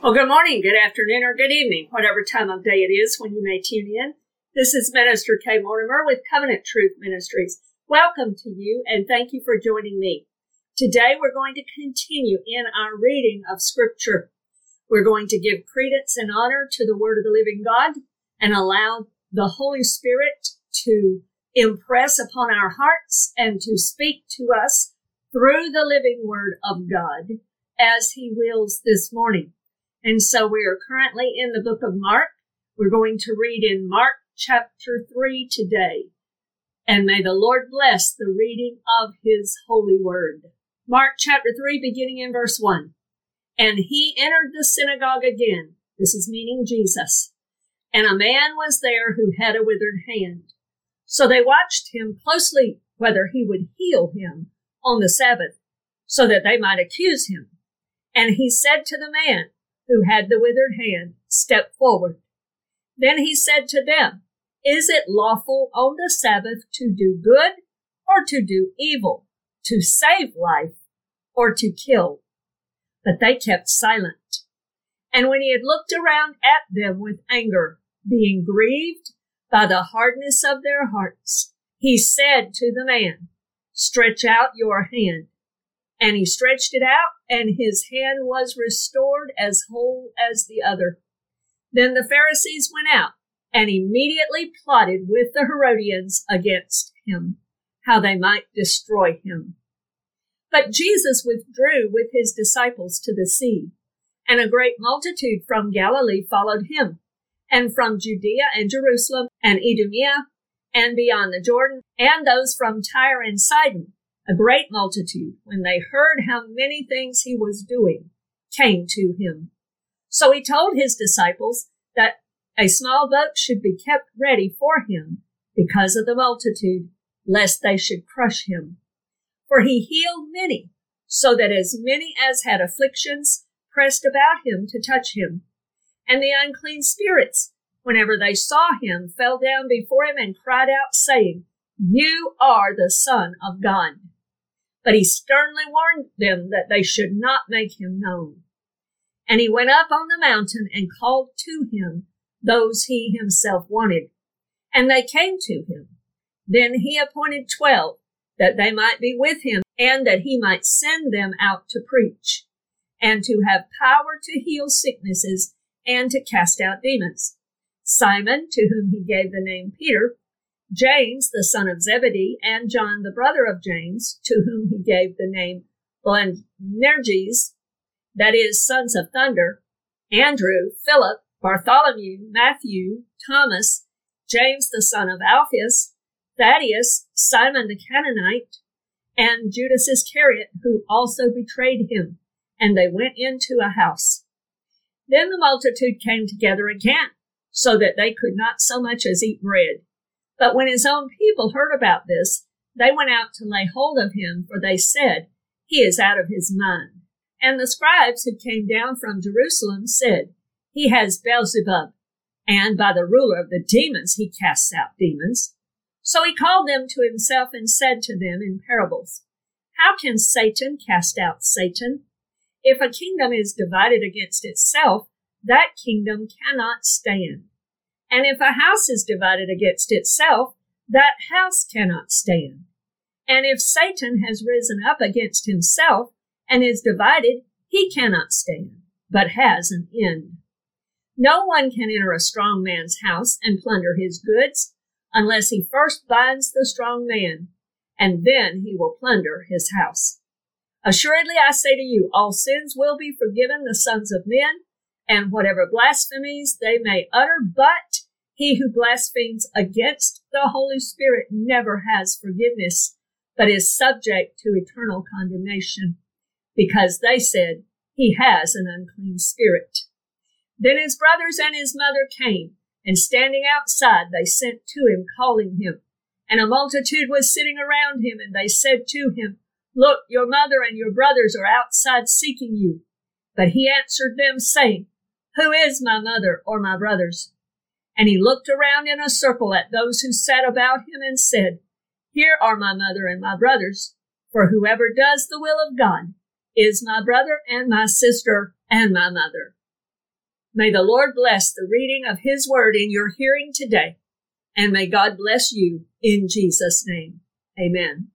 Well, good morning, good afternoon, or good evening, whatever time of day it is when you may tune in. This is Minister Kay Mortimer with Covenant Truth Ministries. Welcome to you and thank you for joining me. Today we're going to continue in our reading of Scripture. We're going to give credence and honor to the Word of the living God and allow the Holy Spirit to impress upon our hearts and to speak to us through the living Word of God as He wills this morning. And so we are currently in the book of Mark. We're going to read in Mark chapter 3 today. And may the Lord bless the reading of his holy word. Mark chapter 3, beginning in verse 1. And he entered the synagogue again. This is meaning Jesus. And a man was there who had a withered hand. So they watched him closely whether he would heal him on the Sabbath, so that they might accuse him. And he said to the man who had the withered hand, Step forward. Then he said to them, Is it lawful on the Sabbath to do good or to do evil, to save life or to kill? But they kept silent. And when he had looked around at them with anger, being grieved by the hardness of their hearts, he said to the man, Stretch out your hand. And he stretched it out, and his hand was restored as whole as the other. Then the Pharisees went out and immediately plotted with the Herodians against him, how they might destroy him. But Jesus withdrew with his disciples to the sea, and a great multitude from Galilee followed him, and from Judea and Jerusalem and Idumea and beyond the Jordan, and those from Tyre and Sidon a great multitude, when they heard how many things he was doing, came to him. So he told his disciples that a small boat should be kept ready for him because of the multitude, lest they should crush him. For he healed many, so that as many as had afflictions pressed about him to touch him. And the unclean spirits, whenever they saw him, fell down before him and cried out, saying, You are the Son of God. But he sternly warned them that they should not make him known. And he went up on the mountain and called to him those he himself wanted. And they came to him. Then he appointed twelve that they might be with him and that he might send them out to preach and to have power to heal sicknesses and to cast out demons. Simon, to whom he gave the name Peter, James, the son of Zebedee, and John, the brother of James, to whom he gave the name Boanerges, that is, sons of thunder, Andrew, Philip, Bartholomew, Matthew, Thomas, James, the son of Alphaeus, Thaddeus, Simon the Canaanite, and Judas Iscariot, who also betrayed him. And they went into a house. Then the multitude came together again, so that they could not so much as eat bread. But when his own people heard about this, they went out to lay hold of him, for they said, He is out of his mind. And the scribes who came down from Jerusalem said, He has Beelzebub, and by the ruler of the demons he casts out demons. So he called them to himself and said to them in parables, How can Satan cast out Satan? If a kingdom is divided against itself, that kingdom cannot stand. And if a house is divided against itself, that house cannot stand. And if Satan has risen up against himself and is divided, he cannot stand, but has an end. No one can enter a strong man's house and plunder his goods unless he first binds the strong man, and then he will plunder his house. Assuredly, I say to you, all sins will be forgiven the sons of men, and whatever blasphemies they may utter, but he who blasphemes against the Holy Spirit never has forgiveness, but is subject to eternal condemnation, because they said, He has an unclean spirit. Then his brothers and his mother came, and standing outside, they sent to him, calling him. And a multitude was sitting around him, and they said to him, Look, your mother and your brothers are outside seeking you. But he answered them, saying, who is my mother or my brothers? And he looked around in a circle at those who sat about him and said, Here are my mother and my brothers. For whoever does the will of God is my brother and my sister and my mother. May the Lord bless the reading of his word in your hearing today. And may God bless you in Jesus' name. Amen.